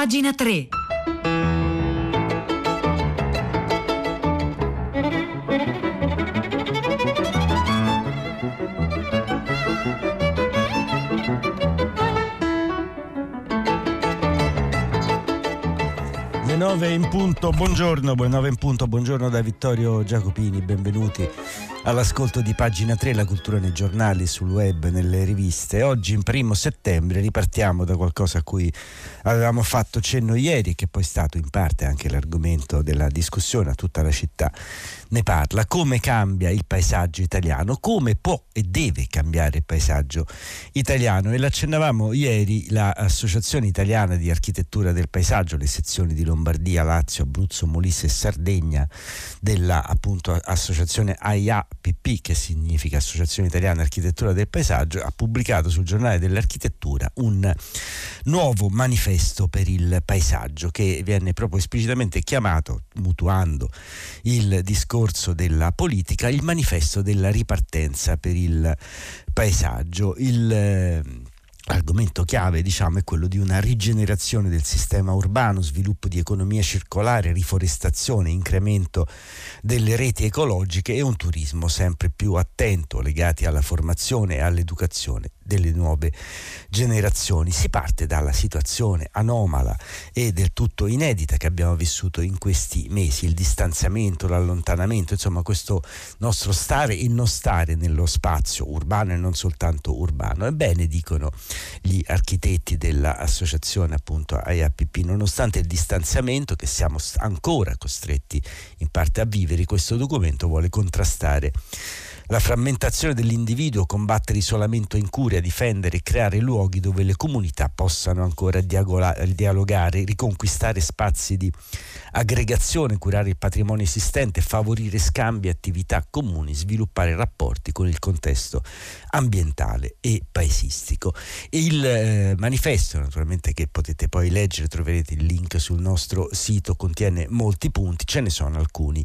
Pagina 3. Le 9 in punto, buongiorno, 9 in punto, buongiorno da Vittorio Giacopini, benvenuti all'ascolto di pagina 3, la cultura nei giornali, sul web, nelle riviste. Oggi in primo settembre ripartiamo da qualcosa a cui avevamo fatto cenno ieri, che poi è stato in parte anche l'argomento della discussione tutta la città ne parla, come cambia il paesaggio italiano, come può e deve cambiare il paesaggio italiano. E l'accennavamo ieri l'Associazione Italiana di Architettura del Paesaggio, le sezioni di Lombardia, Lazio, Abruzzo, Molise e Sardegna della appunto associazione AIAPP, che significa Associazione Italiana Architettura del Paesaggio, ha pubblicato sul giornale dell'architettura un nuovo manifesto per il paesaggio che viene proprio esplicitamente chiamato, mutuando il discorso corso della politica il manifesto della ripartenza per il paesaggio. Il, L'argomento chiave diciamo, è quello di una rigenerazione del sistema urbano, sviluppo di economia circolare, riforestazione, incremento delle reti ecologiche e un turismo sempre più attento legati alla formazione e all'educazione delle nuove generazioni. Si parte dalla situazione anomala e del tutto inedita che abbiamo vissuto in questi mesi, il distanziamento, l'allontanamento, insomma questo nostro stare e non stare nello spazio urbano e non soltanto urbano. Ebbene, dicono gli architetti dell'associazione appunto AIAPP, nonostante il distanziamento che siamo ancora costretti in parte a vivere, questo documento vuole contrastare la frammentazione dell'individuo, combattere isolamento e incuria, difendere e creare luoghi dove le comunità possano ancora dialogare, riconquistare spazi di aggregazione, curare il patrimonio esistente, favorire scambi e attività comuni, sviluppare rapporti con il contesto ambientale e paesistico. il eh, manifesto, naturalmente che potete poi leggere, troverete il link sul nostro sito, contiene molti punti, ce ne sono alcuni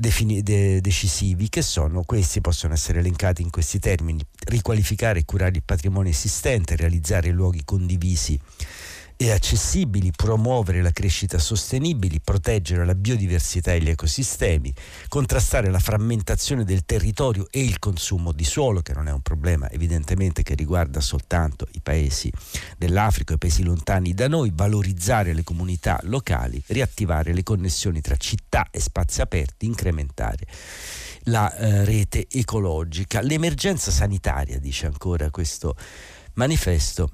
defini- de- decisivi che sono questi possono essere elencati in questi termini. Riqualificare e curare il patrimonio esistente realizzare luoghi condivisi e accessibili, promuovere la crescita sostenibile, proteggere la biodiversità e gli ecosistemi, contrastare la frammentazione del territorio e il consumo di suolo, che non è un problema evidentemente che riguarda soltanto i paesi dell'Africa, i paesi lontani da noi, valorizzare le comunità locali, riattivare le connessioni tra città e spazi aperti, incrementare la eh, rete ecologica. L'emergenza sanitaria, dice ancora questo manifesto,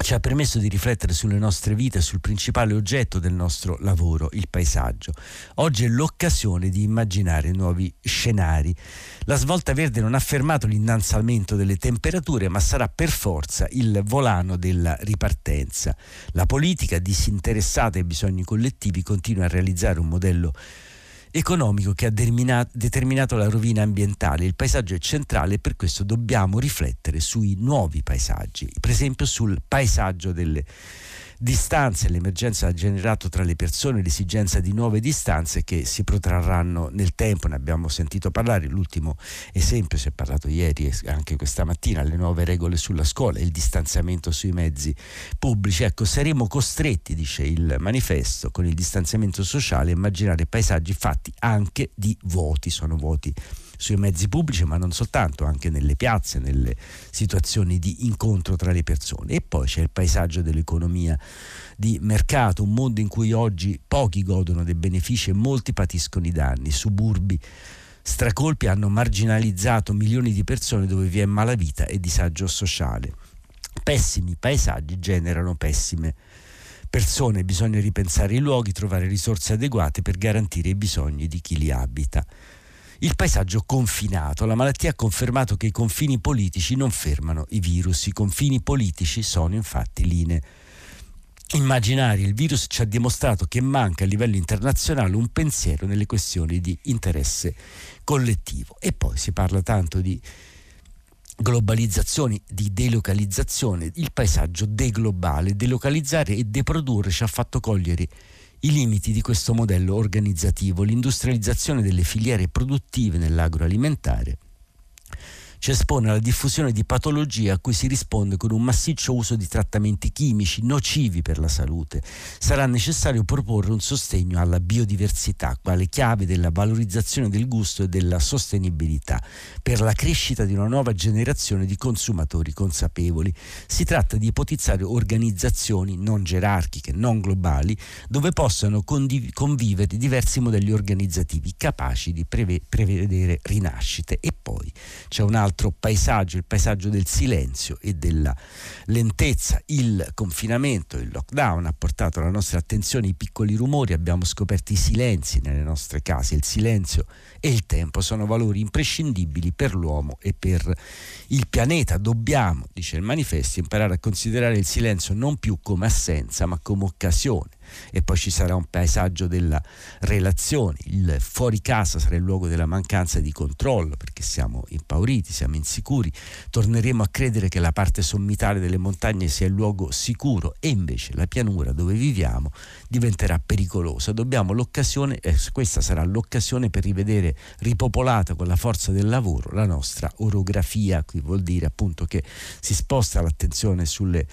ci ha permesso di riflettere sulle nostre vite, sul principale oggetto del nostro lavoro, il paesaggio. Oggi è l'occasione di immaginare nuovi scenari. La svolta verde non ha fermato l'innalzamento delle temperature, ma sarà per forza il volano della ripartenza. La politica, disinteressata ai bisogni collettivi, continua a realizzare un modello economico che ha determinato la rovina ambientale. Il paesaggio è centrale e per questo dobbiamo riflettere sui nuovi paesaggi, per esempio sul paesaggio delle distanze, l'emergenza ha generato tra le persone l'esigenza di nuove distanze che si protrarranno nel tempo, ne abbiamo sentito parlare, l'ultimo esempio si è parlato ieri e anche questa mattina, le nuove regole sulla scuola, il distanziamento sui mezzi pubblici, ecco saremo costretti, dice il manifesto, con il distanziamento sociale a immaginare paesaggi fatti anche di vuoti, sono vuoti sui mezzi pubblici, ma non soltanto, anche nelle piazze, nelle situazioni di incontro tra le persone. E poi c'è il paesaggio dell'economia di mercato, un mondo in cui oggi pochi godono dei benefici e molti patiscono i danni, suburbi stracolpi hanno marginalizzato milioni di persone dove vi è malavita e disagio sociale. Pessimi paesaggi generano pessime persone, bisogna ripensare i luoghi, trovare risorse adeguate per garantire i bisogni di chi li abita il paesaggio confinato. La malattia ha confermato che i confini politici non fermano i virus. I confini politici sono infatti linee immaginari. Il virus ci ha dimostrato che manca a livello internazionale un pensiero nelle questioni di interesse collettivo. E poi si parla tanto di globalizzazione, di delocalizzazione, il paesaggio deglobale, delocalizzare e deprodurre ci ha fatto cogliere i limiti di questo modello organizzativo, l'industrializzazione delle filiere produttive nell'agroalimentare ci espone alla diffusione di patologie a cui si risponde con un massiccio uso di trattamenti chimici nocivi per la salute. Sarà necessario proporre un sostegno alla biodiversità, quale chiave della valorizzazione del gusto e della sostenibilità, per la crescita di una nuova generazione di consumatori consapevoli. Si tratta di ipotizzare organizzazioni non gerarchiche, non globali, dove possano condiv- convivere diversi modelli organizzativi capaci di preve- prevedere rinascite. E poi c'è un altro paesaggio, il paesaggio del silenzio e della lentezza. Il confinamento, il lockdown ha portato alla nostra attenzione i piccoli rumori, abbiamo scoperto i silenzi nelle nostre case. Il silenzio e il tempo sono valori imprescindibili per l'uomo e per il pianeta. Dobbiamo, dice il manifesto, imparare a considerare il silenzio non più come assenza ma come occasione e poi ci sarà un paesaggio della relazione, il fuori casa sarà il luogo della mancanza di controllo perché siamo impauriti, siamo insicuri, torneremo a credere che la parte sommitale delle montagne sia il luogo sicuro e invece la pianura dove viviamo diventerà pericolosa. Dobbiamo l'occasione, eh, questa sarà l'occasione per rivedere ripopolata con la forza del lavoro la nostra orografia, qui vuol dire appunto che si sposta l'attenzione sulle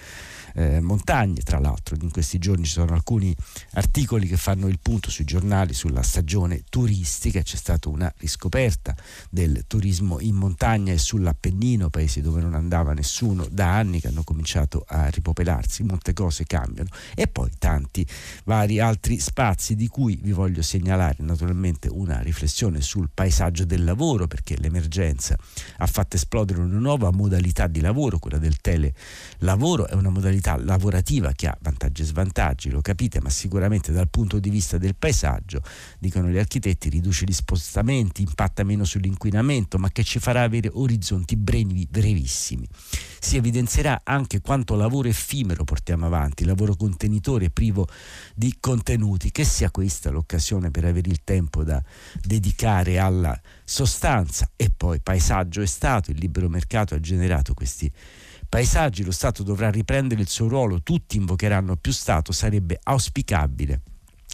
eh, montagne, tra l'altro in questi giorni ci sono alcuni articoli che fanno il punto sui giornali sulla stagione turistica, c'è stata una riscoperta del turismo in montagna e sull'Appennino, paesi dove non andava nessuno da anni che hanno cominciato a ripopolarsi, molte cose cambiano. E poi tanti vari altri spazi di cui vi voglio segnalare naturalmente una riflessione sul paesaggio del lavoro perché l'emergenza ha fatto esplodere una nuova modalità di lavoro, quella del telelavoro, è una modalità attività lavorativa che ha vantaggi e svantaggi, lo capite, ma sicuramente dal punto di vista del paesaggio, dicono gli architetti, riduce gli spostamenti, impatta meno sull'inquinamento, ma che ci farà avere orizzonti brevi, brevissimi. Si evidenzierà anche quanto lavoro effimero portiamo avanti, lavoro contenitore privo di contenuti, che sia questa l'occasione per avere il tempo da dedicare alla sostanza e poi paesaggio è stato, il libero mercato ha generato questi paesaggi lo Stato dovrà riprendere il suo ruolo, tutti invocheranno più Stato, sarebbe auspicabile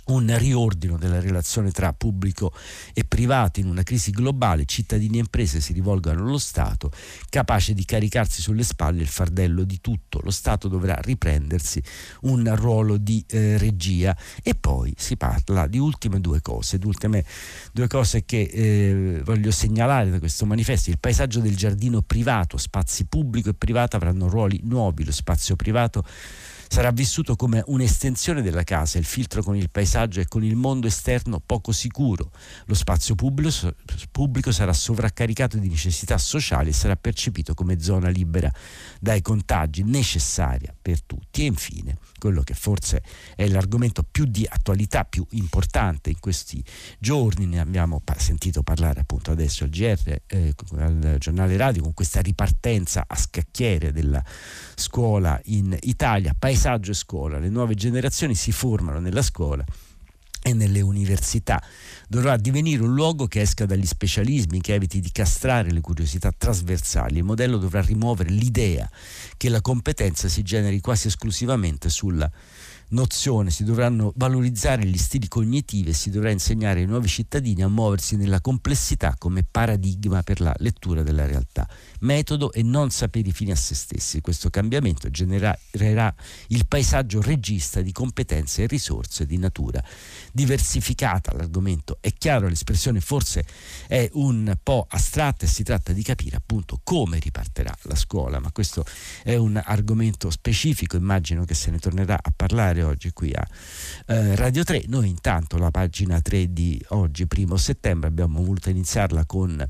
un riordino della relazione tra pubblico e privato in una crisi globale, cittadini e imprese si rivolgono allo Stato, capace di caricarsi sulle spalle il fardello di tutto. Lo Stato dovrà riprendersi un ruolo di eh, regia e poi si parla di ultime due cose, di ultime due cose che eh, voglio segnalare da questo manifesto. Il paesaggio del giardino privato, spazi pubblico e privato avranno ruoli nuovi, lo spazio privato sarà vissuto come un'estensione della casa, il filtro con il paesaggio e con il mondo esterno poco sicuro. Lo spazio pubblico, sarà sovraccaricato di necessità sociali e sarà percepito come zona libera dai contagi, necessaria per tutti. E infine, quello che forse è l'argomento più di attualità, più importante in questi giorni, ne abbiamo sentito parlare appunto adesso al GR, eh, al giornale radio, con questa ripartenza a scacchiere della scuola in Italia, paesaggio e scuola, le nuove generazioni si formano nella scuola e nelle università. Dovrà divenire un luogo che esca dagli specialismi, che eviti di castrare le curiosità trasversali. Il modello dovrà rimuovere l'idea che la competenza si generi quasi esclusivamente sulla nozione, si dovranno valorizzare gli stili cognitivi e si dovrà insegnare ai nuovi cittadini a muoversi nella complessità come paradigma per la lettura della realtà. Metodo e non saperi fini a se stessi. Questo cambiamento genererà il paesaggio regista di competenze e risorse di natura diversificata. L'argomento è chiaro, l'espressione forse è un po' astratta e si tratta di capire appunto come riparterà la scuola, ma questo è un argomento specifico, immagino che se ne tornerà a parlare oggi qui a eh, Radio 3. Noi intanto la pagina 3 di oggi, primo settembre, abbiamo voluto iniziarla con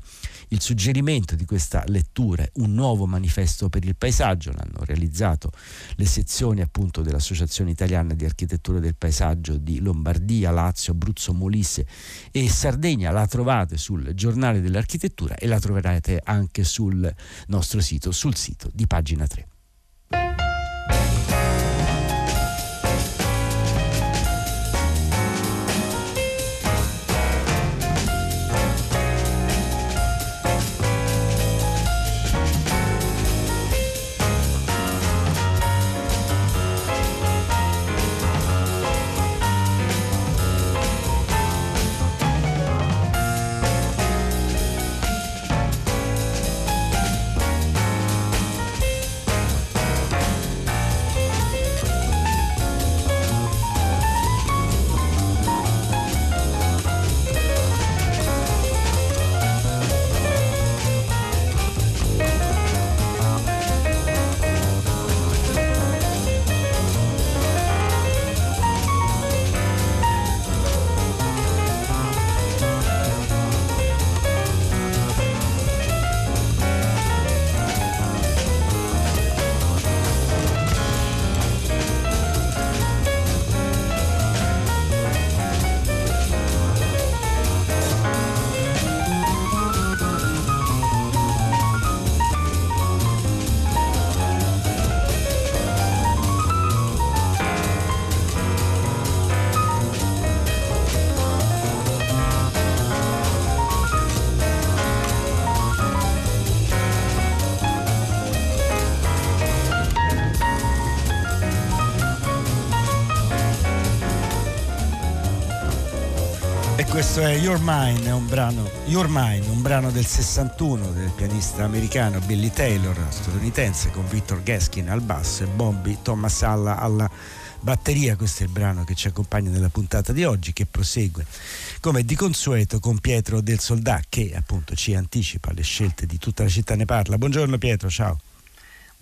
il suggerimento di questa lettura, un nuovo manifesto per il paesaggio, l'hanno realizzato le sezioni appunto dell'Associazione Italiana di Architettura del Paesaggio di Lombardia, Lazio, Abruzzo, Molise e Sardegna. La trovate sul giornale dell'architettura e la troverete anche sul nostro sito, sul sito di pagina 3. Questo è Your Mine, è un brano, Your Mine, un brano del 61 del pianista americano Billy Taylor, statunitense, con Victor Gaskin al basso e Bobby Thomas Alla alla batteria. Questo è il brano che ci accompagna nella puntata di oggi, che prosegue come di consueto con Pietro del Soldà, che appunto ci anticipa le scelte di tutta la città ne parla. Buongiorno Pietro, ciao.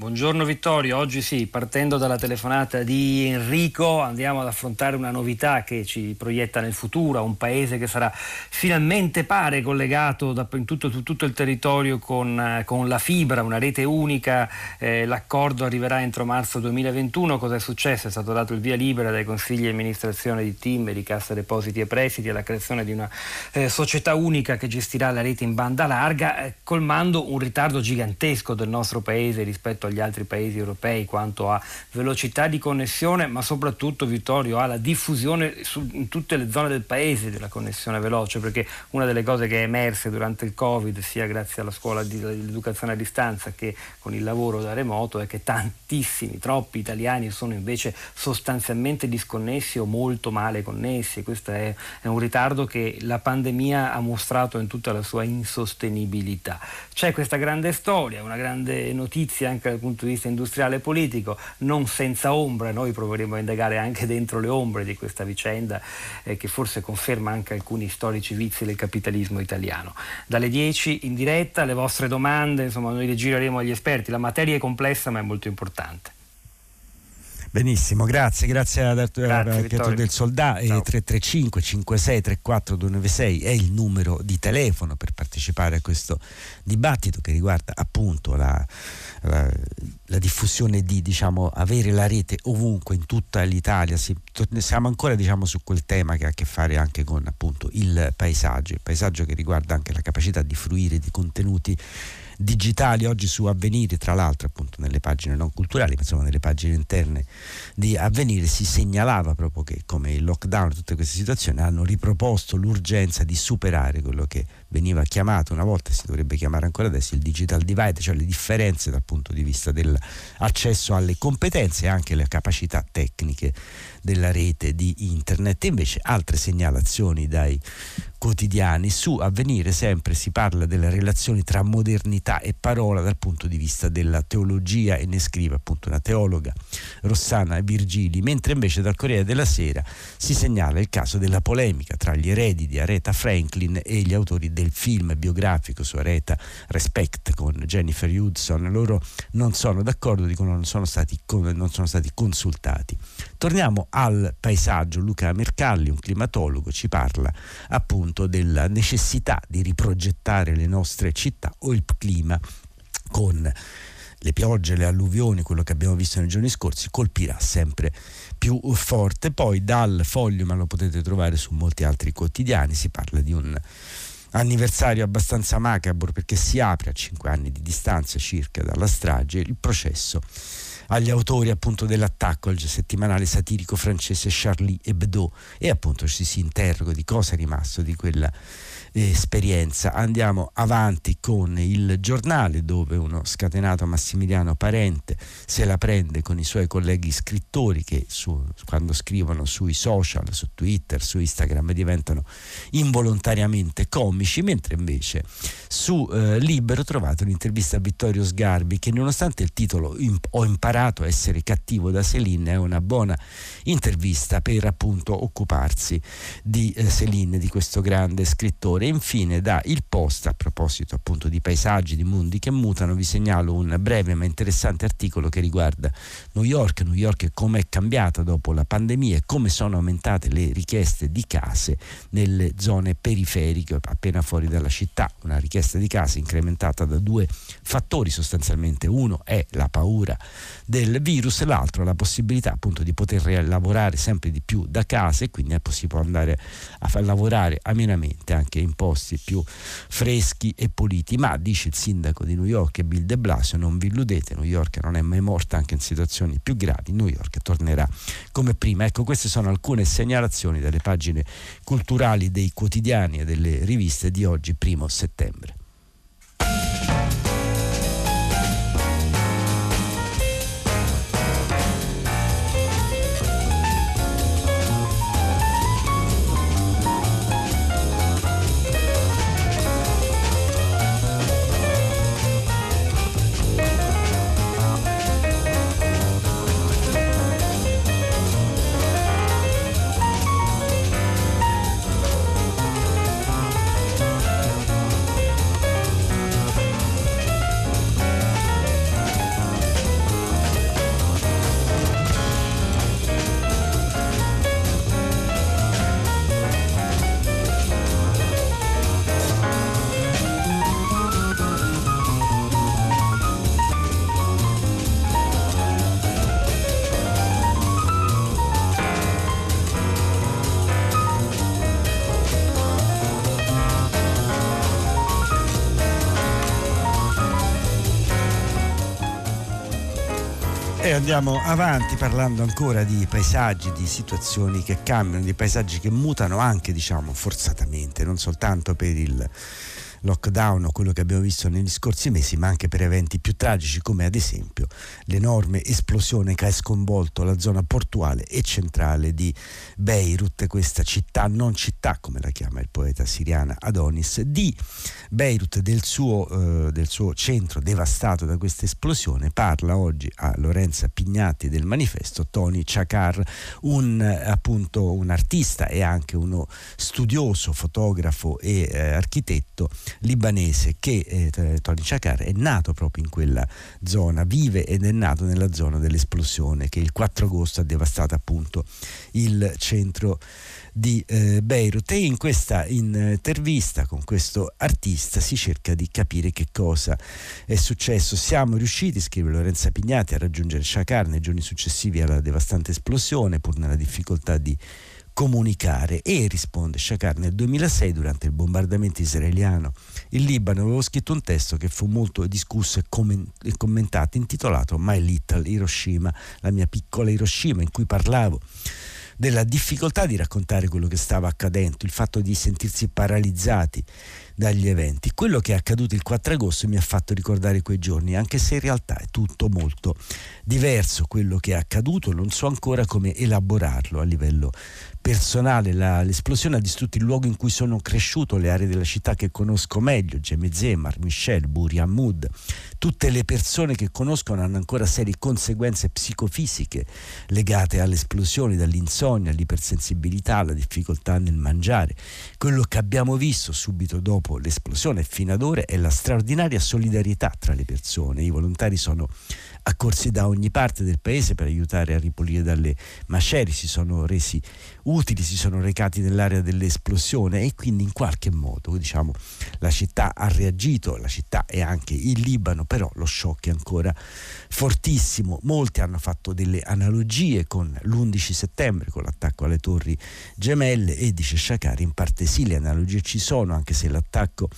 Buongiorno Vittorio, oggi sì, partendo dalla telefonata di Enrico andiamo ad affrontare una novità che ci proietta nel futuro, un paese che sarà finalmente pare collegato in tutto, tutto il territorio con, eh, con, la fibra, una rete unica, eh, l'accordo arriverà entro marzo 2021, cosa è successo? È stato dato il via libera dai consigli di amministrazione di Timber, di Cassa Depositi e Prestiti alla creazione di una eh, società unica che gestirà la rete in banda larga, eh, colmando un ritardo gigantesco del nostro paese rispetto a agli altri paesi europei quanto a velocità di connessione, ma soprattutto Vittorio alla diffusione su, in tutte le zone del paese della connessione veloce, perché una delle cose che è emerse durante il Covid, sia grazie alla scuola di, dell'educazione a distanza che con il lavoro da remoto, è che tantissimi, troppi italiani sono invece sostanzialmente disconnessi o molto male connessi. Questo è, è un ritardo che la pandemia ha mostrato in tutta la sua insostenibilità. C'è questa grande storia, una grande notizia anche dal punto di vista industriale e politico, non senza ombra, noi proveremo a indagare anche dentro le ombre di questa vicenda eh, che forse conferma anche alcuni storici vizi del capitalismo italiano. Dalle 10 in diretta, le vostre domande, insomma noi le gireremo agli esperti, la materia è complessa ma è molto importante. Benissimo, grazie, grazie a, grazie, Pietro del Soldà. 335 56 34 296 è il numero di telefono per partecipare a questo dibattito che riguarda appunto la, la, la diffusione di diciamo, avere la rete ovunque in tutta l'Italia. Si, siamo ancora diciamo, su quel tema che ha a che fare anche con appunto il paesaggio, il paesaggio che riguarda anche la capacità di fruire di contenuti digitali oggi su Avvenire, tra l'altro appunto nelle pagine non culturali, ma insomma nelle pagine interne di Avvenire si segnalava proprio che come il lockdown e tutte queste situazioni hanno riproposto l'urgenza di superare quello che veniva chiamato una volta, si dovrebbe chiamare ancora adesso il digital divide, cioè le differenze dal punto di vista dell'accesso alle competenze e anche le capacità tecniche della rete di internet. E invece altre segnalazioni dai quotidiani. Su Avvenire sempre si parla delle relazioni tra modernità e parola dal punto di vista della teologia e ne scrive appunto una teologa Rossana Virgili, mentre invece dal Corriere della Sera si segnala il caso della polemica tra gli eredi di Aretha Franklin e gli autori del film biografico su Aretha Respect con Jennifer Hudson. Loro non sono d'accordo, dicono non sono stati, non sono stati consultati. Torniamo al paesaggio. Luca Mercalli, un climatologo, ci parla appunto appunto della necessità di riprogettare le nostre città o il clima con le piogge, le alluvioni, quello che abbiamo visto nei giorni scorsi, colpirà sempre più forte. Poi dal foglio, ma lo potete trovare su molti altri quotidiani, si parla di un anniversario abbastanza macabro perché si apre a cinque anni di distanza circa dalla strage il processo agli autori appunto dell'attacco al settimanale satirico francese Charlie Hebdo. E appunto ci si interroga di cosa è rimasto di quella esperienza. Andiamo avanti con il giornale dove uno scatenato Massimiliano Parente se la prende con i suoi colleghi scrittori che su, quando scrivono sui social, su Twitter, su Instagram diventano involontariamente comici, mentre invece su eh, Libero trovate un'intervista a Vittorio Sgarbi che nonostante il titolo Ho imparato a essere cattivo da Celine è una buona intervista per appunto occuparsi di eh, di questo grande scrittore e infine da Il Post, a proposito appunto di paesaggi, di mondi che mutano, vi segnalo un breve ma interessante articolo che riguarda New York, New York e come è cambiata dopo la pandemia e come sono aumentate le richieste di case nelle zone periferiche appena fuori dalla città, una richiesta di case incrementata da due fattori sostanzialmente, uno è la paura del virus, l'altro la possibilità appunto di poter lavorare sempre di più da casa e quindi si può andare a far lavorare amenamente anche in posti più freschi e puliti. Ma dice il sindaco di New York, Bill de Blasio, non vi illudete, New York non è mai morta anche in situazioni più gravi, New York tornerà come prima. Ecco, queste sono alcune segnalazioni dalle pagine culturali dei quotidiani e delle riviste di oggi, primo settembre. Poi andiamo avanti parlando ancora di paesaggi, di situazioni che cambiano, di paesaggi che mutano anche, diciamo, forzatamente, non soltanto per il lockdown o quello che abbiamo visto negli scorsi mesi, ma anche per eventi più tragici come ad esempio l'enorme esplosione che ha sconvolto la zona portuale e centrale di Beirut, questa città non città, come la chiama il poeta siriana Adonis, di Beirut, del suo, eh, del suo centro devastato da questa esplosione, parla oggi a Lorenza Pignatti del manifesto Tony Chakar, un, appunto, un artista e anche uno studioso, fotografo e eh, architetto libanese che eh, Tony Chakar è nato proprio in quella zona, vive ed è nato nella zona dell'esplosione che il 4 agosto ha devastato appunto il centro di eh, Beirut e in questa intervista con questo artista si cerca di capire che cosa è successo. Siamo riusciti, scrive Lorenza Pignati, a raggiungere Shakar nei giorni successivi alla devastante esplosione pur nella difficoltà di comunicare e risponde Shakar nel 2006 durante il bombardamento israeliano in Libano avevo scritto un testo che fu molto discusso e, commentato intitolato My Little Hiroshima la mia piccola Hiroshima in cui parlavo della difficoltà di raccontare quello che stava accadendo, il fatto di sentirsi paralizzati dagli eventi. Quello che è accaduto il 4 agosto mi ha fatto ricordare quei giorni, anche se in realtà è tutto molto diverso quello che è accaduto, non so ancora come elaborarlo a livello personale. La, l'esplosione ha distrutto il luogo in cui sono cresciuto, le aree della città che conosco meglio, Gemezé, Mar Michel, Buri Hamoud. Tutte le persone che conoscono hanno ancora serie conseguenze psicofisiche legate alle esplosioni, dall'insonnia all'ipersensibilità, alla difficoltà nel mangiare. Quello che abbiamo visto subito dopo l'esplosione fino ad ora è la straordinaria solidarietà tra le persone. I volontari sono accorsi da ogni parte del paese per aiutare a ripulire dalle macerie, si sono resi utili, si sono recati nell'area dell'esplosione e quindi in qualche modo diciamo, la città ha reagito, la città e anche il Libano, però lo shock è ancora fortissimo. Molti hanno fatto delle analogie con l'11 settembre, con l'attacco alle torri gemelle e dice Shakari in parte sì, le analogie ci sono, anche se l'attacco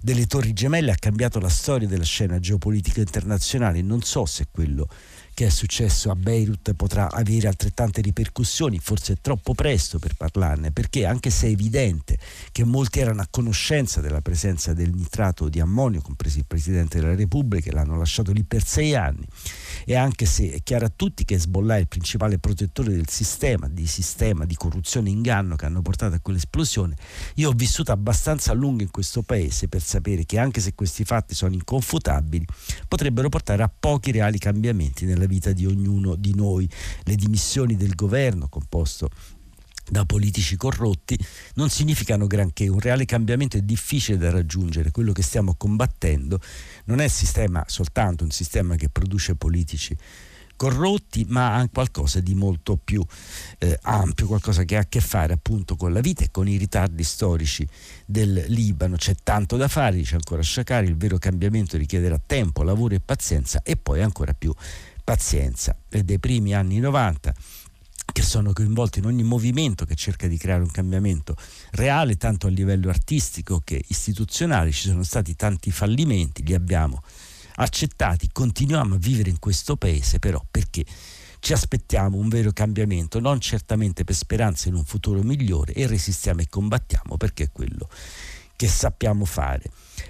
delle torri gemelle ha cambiato la storia della scena geopolitica internazionale. Non so se quello che è successo a Beirut potrà avere altrettante ripercussioni, forse è troppo presto per parlarne, perché anche se è evidente che molti erano a conoscenza della presenza del nitrato di ammonio, compreso il Presidente della Repubblica, l'hanno lasciato lì per sei anni, e anche se è chiaro a tutti che Hezbollah è il principale protettore del sistema, di sistema di corruzione e inganno che hanno portato a quell'esplosione, io ho vissuto abbastanza a lungo in questo paese per sapere che anche se questi fatti sono inconfutabili, potrebbero portare a pochi reali cambiamenti nella nella vita di ognuno di noi. Le dimissioni del governo composto da politici corrotti non significano granché, un reale cambiamento è difficile da raggiungere, quello che stiamo combattendo non è sistema, soltanto un sistema che produce politici corrotti, ma anche qualcosa di molto più eh, ampio, qualcosa che ha a che fare appunto con la vita e con i ritardi storici del Libano. C'è tanto da fare, dice ancora Shakari, il vero cambiamento richiederà tempo, lavoro e pazienza e poi ancora più pazienza e dei primi anni 90 che sono coinvolti in ogni movimento che cerca di creare un cambiamento reale, tanto a livello artistico che istituzionale. Ci sono stati tanti fallimenti, li abbiamo accettati, continuiamo a vivere in questo paese però perché ci aspettiamo un vero cambiamento, non certamente per speranza in un futuro migliore e resistiamo e combattiamo perché è quello che sappiamo fare.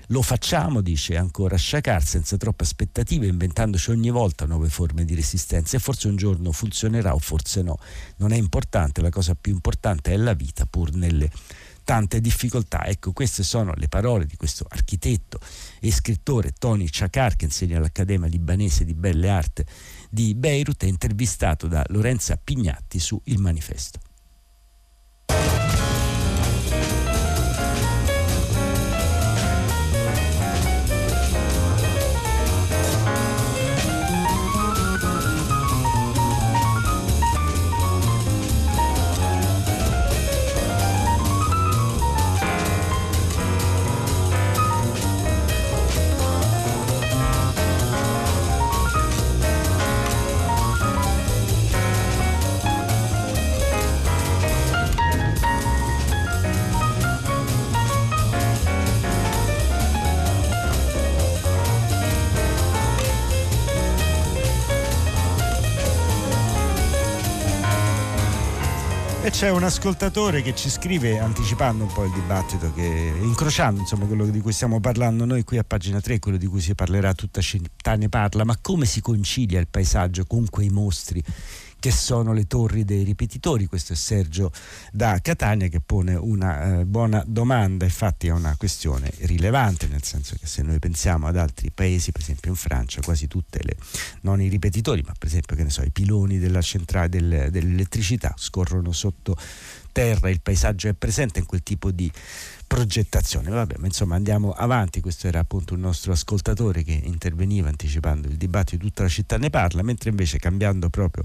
Lo facciamo, dice ancora Shakar, senza troppe aspettative, inventandoci ogni volta nuove forme di resistenza e forse un giorno funzionerà o forse no. Non è importante, la cosa più importante è la vita pur nelle tante difficoltà. Ecco, queste sono le parole di questo architetto e scrittore Tony Chakar che insegna all'Accademia Libanese di Belle Arti di Beirut, è intervistato da Lorenza Pignatti su Il Manifesto. C'è un ascoltatore che ci scrive anticipando un po' il dibattito, che, incrociando insomma quello di cui stiamo parlando noi qui a pagina 3, quello di cui si parlerà tutta città ne parla, ma come si concilia il paesaggio con quei mostri che sono le torri dei ripetitori. Questo è Sergio da Catania che pone una eh, buona domanda, infatti è una questione rilevante, nel senso che se noi pensiamo ad altri paesi, per esempio in Francia, quasi tutte le, non i ripetitori, ma per esempio so, i piloni della centrale del, dell'elettricità scorrono sotto terra, il paesaggio è presente in quel tipo di progettazione. Vabbè, ma insomma andiamo avanti, questo era appunto un nostro ascoltatore che interveniva anticipando il dibattito, tutta la città ne parla, mentre invece cambiando proprio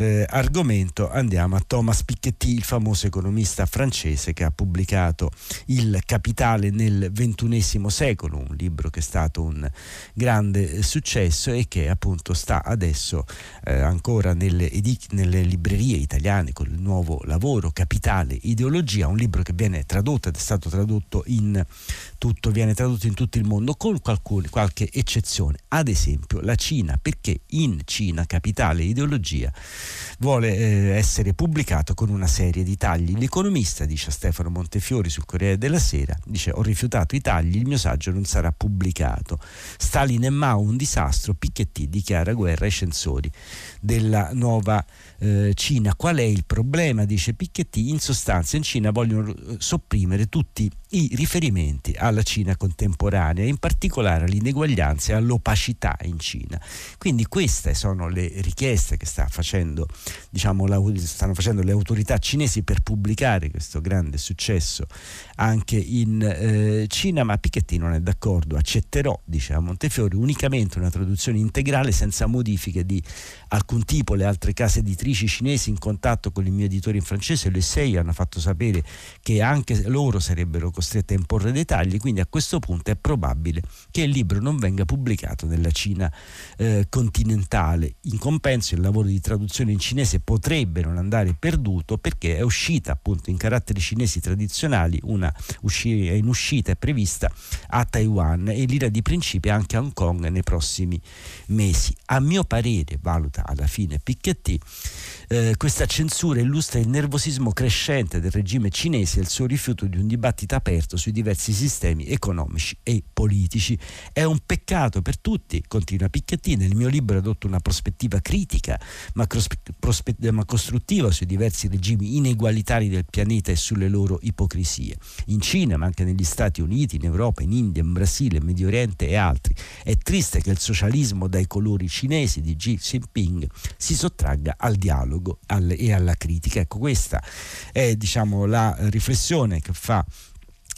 eh, argomento andiamo a Thomas Piketty, il famoso economista francese che ha pubblicato Il Capitale nel XXI secolo, un libro che è stato un grande successo e che appunto sta adesso eh, ancora nelle, nelle librerie italiane con il nuovo lavoro Capitale Ideologia, un libro che viene tradotto ed è stato tradotto in tutto, viene tradotto in tutto il mondo con qualcun, qualche eccezione, ad esempio la Cina, perché in Cina Capitale Ideologia vuole eh, essere pubblicato con una serie di tagli. L'economista, dice Stefano Montefiori sul Corriere della Sera, dice ho rifiutato i tagli, il mio saggio non sarà pubblicato. Stalin e Mao un disastro, Piketty dichiara guerra ai censori della nuova eh, Cina. Qual è il problema? Dice Piketty, in sostanza in Cina vogliono eh, sopprimere tutti i riferimenti alla Cina contemporanea, in particolare all'ineguaglianza e all'opacità in Cina. Quindi queste sono le richieste che sta facendo, diciamo, la, stanno facendo le autorità cinesi per pubblicare questo grande successo anche in eh, Cina, ma Piketty non è d'accordo, accetterò, dice a Montefiori, unicamente una traduzione integrale senza modifiche di alcun tipo. Le altre case editrici cinesi in contatto con il mio editore in francese, le sei, hanno fatto sapere che anche loro sarebbero costrette a imporre dei tagli, quindi a questo punto è probabile che il libro non venga pubblicato nella Cina eh, continentale. In compenso il lavoro di traduzione in cinese potrebbe non andare perduto perché è uscita appunto in caratteri cinesi tradizionali una uscire, in uscita è prevista a Taiwan e l'ira di principio anche a Hong Kong nei prossimi mesi. A mio parere, valuta alla fine Piketty, eh, questa censura illustra il nervosismo crescente del regime cinese e il suo rifiuto di un dibattito aperto sui diversi sistemi economici e politici. È un peccato per tutti, continua Piketty, nel mio libro adotto una prospettiva critica ma, prospe- ma costruttiva sui diversi regimi inegualitari del pianeta e sulle loro ipocrisie. In Cina, ma anche negli Stati Uniti, in Europa, in India, in Brasile, in Medio Oriente e altri. È triste che il socialismo dai colori cinesi di Xi Jinping si sottragga al dialogo dialogo e alla critica. Ecco, questa è diciamo, la riflessione che fa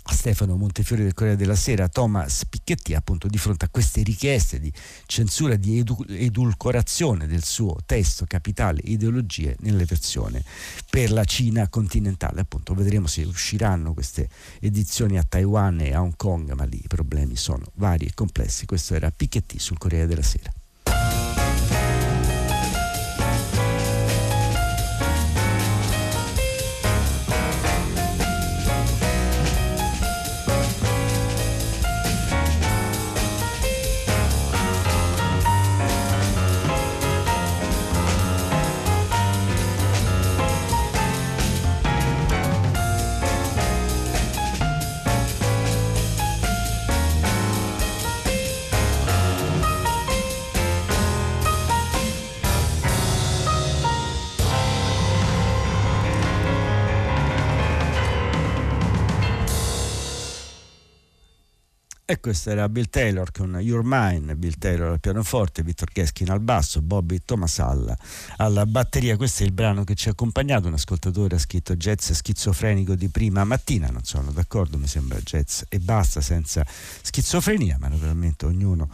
Stefano Montefiore del Corriere della Sera, Thomas Piketty appunto di fronte a queste richieste di censura, di edu- edulcorazione del suo testo Capitale Ideologie nelle versioni per la Cina continentale. Appunto vedremo se usciranno queste edizioni a Taiwan e a Hong Kong, ma lì i problemi sono vari e complessi. Questo era Piketty sul Corriere della Sera. E questo era Bill Taylor con Your Mine, Bill Taylor al pianoforte, Vittor Keskin al basso, Bobby Tomasalla alla batteria. Questo è il brano che ci ha accompagnato. Un ascoltatore ha scritto jazz schizofrenico di prima mattina. Non sono d'accordo, mi sembra jazz e basta senza schizofrenia, ma naturalmente ognuno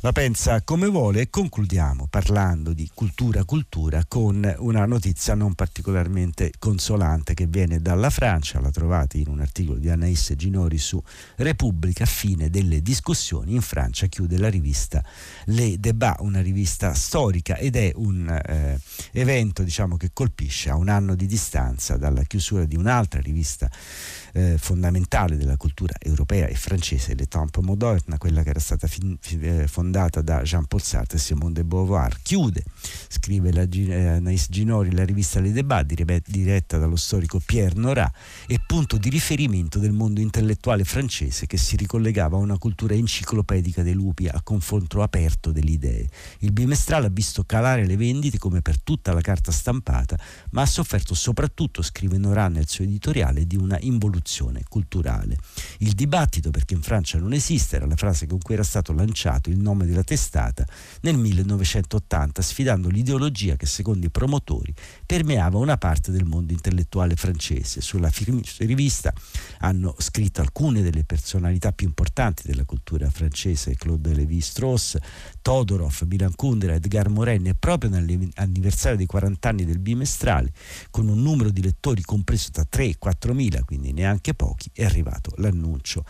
la pensa come vuole e concludiamo parlando di cultura cultura con una notizia non particolarmente consolante che viene dalla Francia, la trovate in un articolo di Anaïs Ginori su Repubblica, fine delle discussioni, in Francia chiude la rivista Le Débat, una rivista storica ed è un eh, evento diciamo, che colpisce a un anno di distanza dalla chiusura di un'altra rivista eh, fondamentale della cultura europea e francese, Le Temps Moderne, quella che era stata fin, eh, fondata da Jean-Paul Sartre e Simone de Beauvoir. Chiude, scrive la, eh, Anaïs Ginori, la rivista Le Débats, diretta dallo storico Pierre Nora, e punto di riferimento del mondo intellettuale francese che si ricollegava a una cultura enciclopedica dei lupi a confronto aperto delle idee. Il bimestrale ha visto calare le vendite come per tutta la carta stampata, ma ha sofferto soprattutto, scrive Nora nel suo editoriale, di una involuzione culturale. Il dibattito, perché in Francia non esiste, era la frase con cui era stato lanciato il nome della testata nel 1980, sfidando l'ideologia che secondo i promotori permeava una parte del mondo intellettuale francese. Sulla rivista hanno scritto alcune delle personalità più importanti della cultura francese, Claude Lévi-Strauss, Todorov, Milan Kundera, Edgar Morin e proprio nell'anniversario dei 40 anni del bimestrale, con un numero di lettori compreso tra 3 e 4 mila, quindi neanche pochi, è arrivato l'annuncio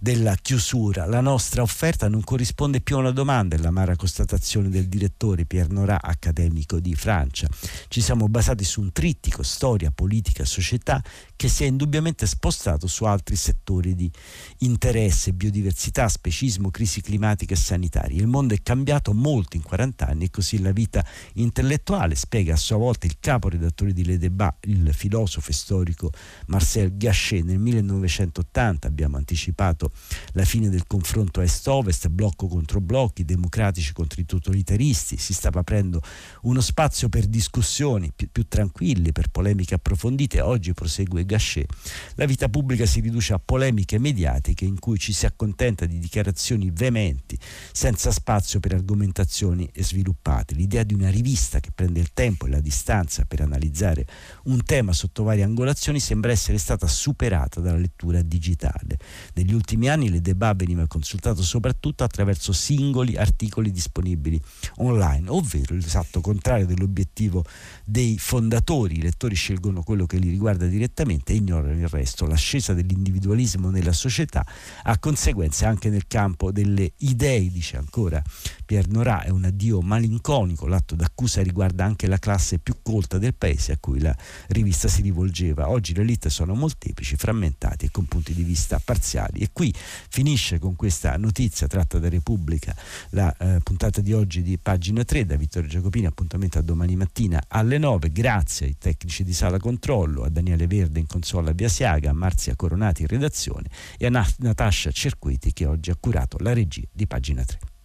della chiusura. La nostra offerta non corrisponde più a una domanda, è l'amara constatazione del direttore Pierre Nora, accademico di Francia. Ci siamo basati su un trittico, storia, politica, società, che si è indubbiamente spostato su altri settori di interesse, biodiversità, specismo, crisi climatica e sanitaria. Il mondo è cambiato molto in 40 anni e così la vita intellettuale, spiega a sua volta il capo redattore di Le Débats, il filosofo e storico Marcel Gachet. Nel 1980 abbiamo anticipato la fine del confronto est-ovest, blocco contro blocchi, democratici contro i totalitaristi, si stava aprendo uno spazio per discussioni più, più tranquille, per polemiche approfondite. Oggi prosegue Gachet. La vita pubblica si riduce a polemiche mediatiche in cui ci si accontenta di dichiarazioni veementi, senza spazio per argomentazioni sviluppate. L'idea di una rivista che prende il tempo e la distanza per analizzare un tema sotto varie angolazioni sembra essere stata superata dalla lettura digitale. Negli ultimi anni le debat veniva consultato soprattutto attraverso singoli articoli disponibili online, ovvero l'esatto contrario dell'obiettivo dei fondatori. I lettori scelgono quello che li riguarda direttamente e ignorano il resto. L'ascesa dell'individualismo nella società ha conseguenze anche nel campo delle idee, dice ancora Pierre Nora, è un addio malinconico. L'atto d'accusa riguarda anche la classe più colta del paese a cui la rivista si rivolgeva. Oggi le elite sono molteplici, frammentati e con punti di vista parziali. E qui finisce con questa notizia tratta da Repubblica la eh, puntata di oggi di pagina 3 da Vittorio Giacopini. Appuntamento a domani mattina alle 9. Grazie ai tecnici di Sala Controllo, a Daniele Verde in consola via Siaga, Marzia Coronati in redazione e a Natascia Cerqueti che oggi ha curato la regia di pagina 3.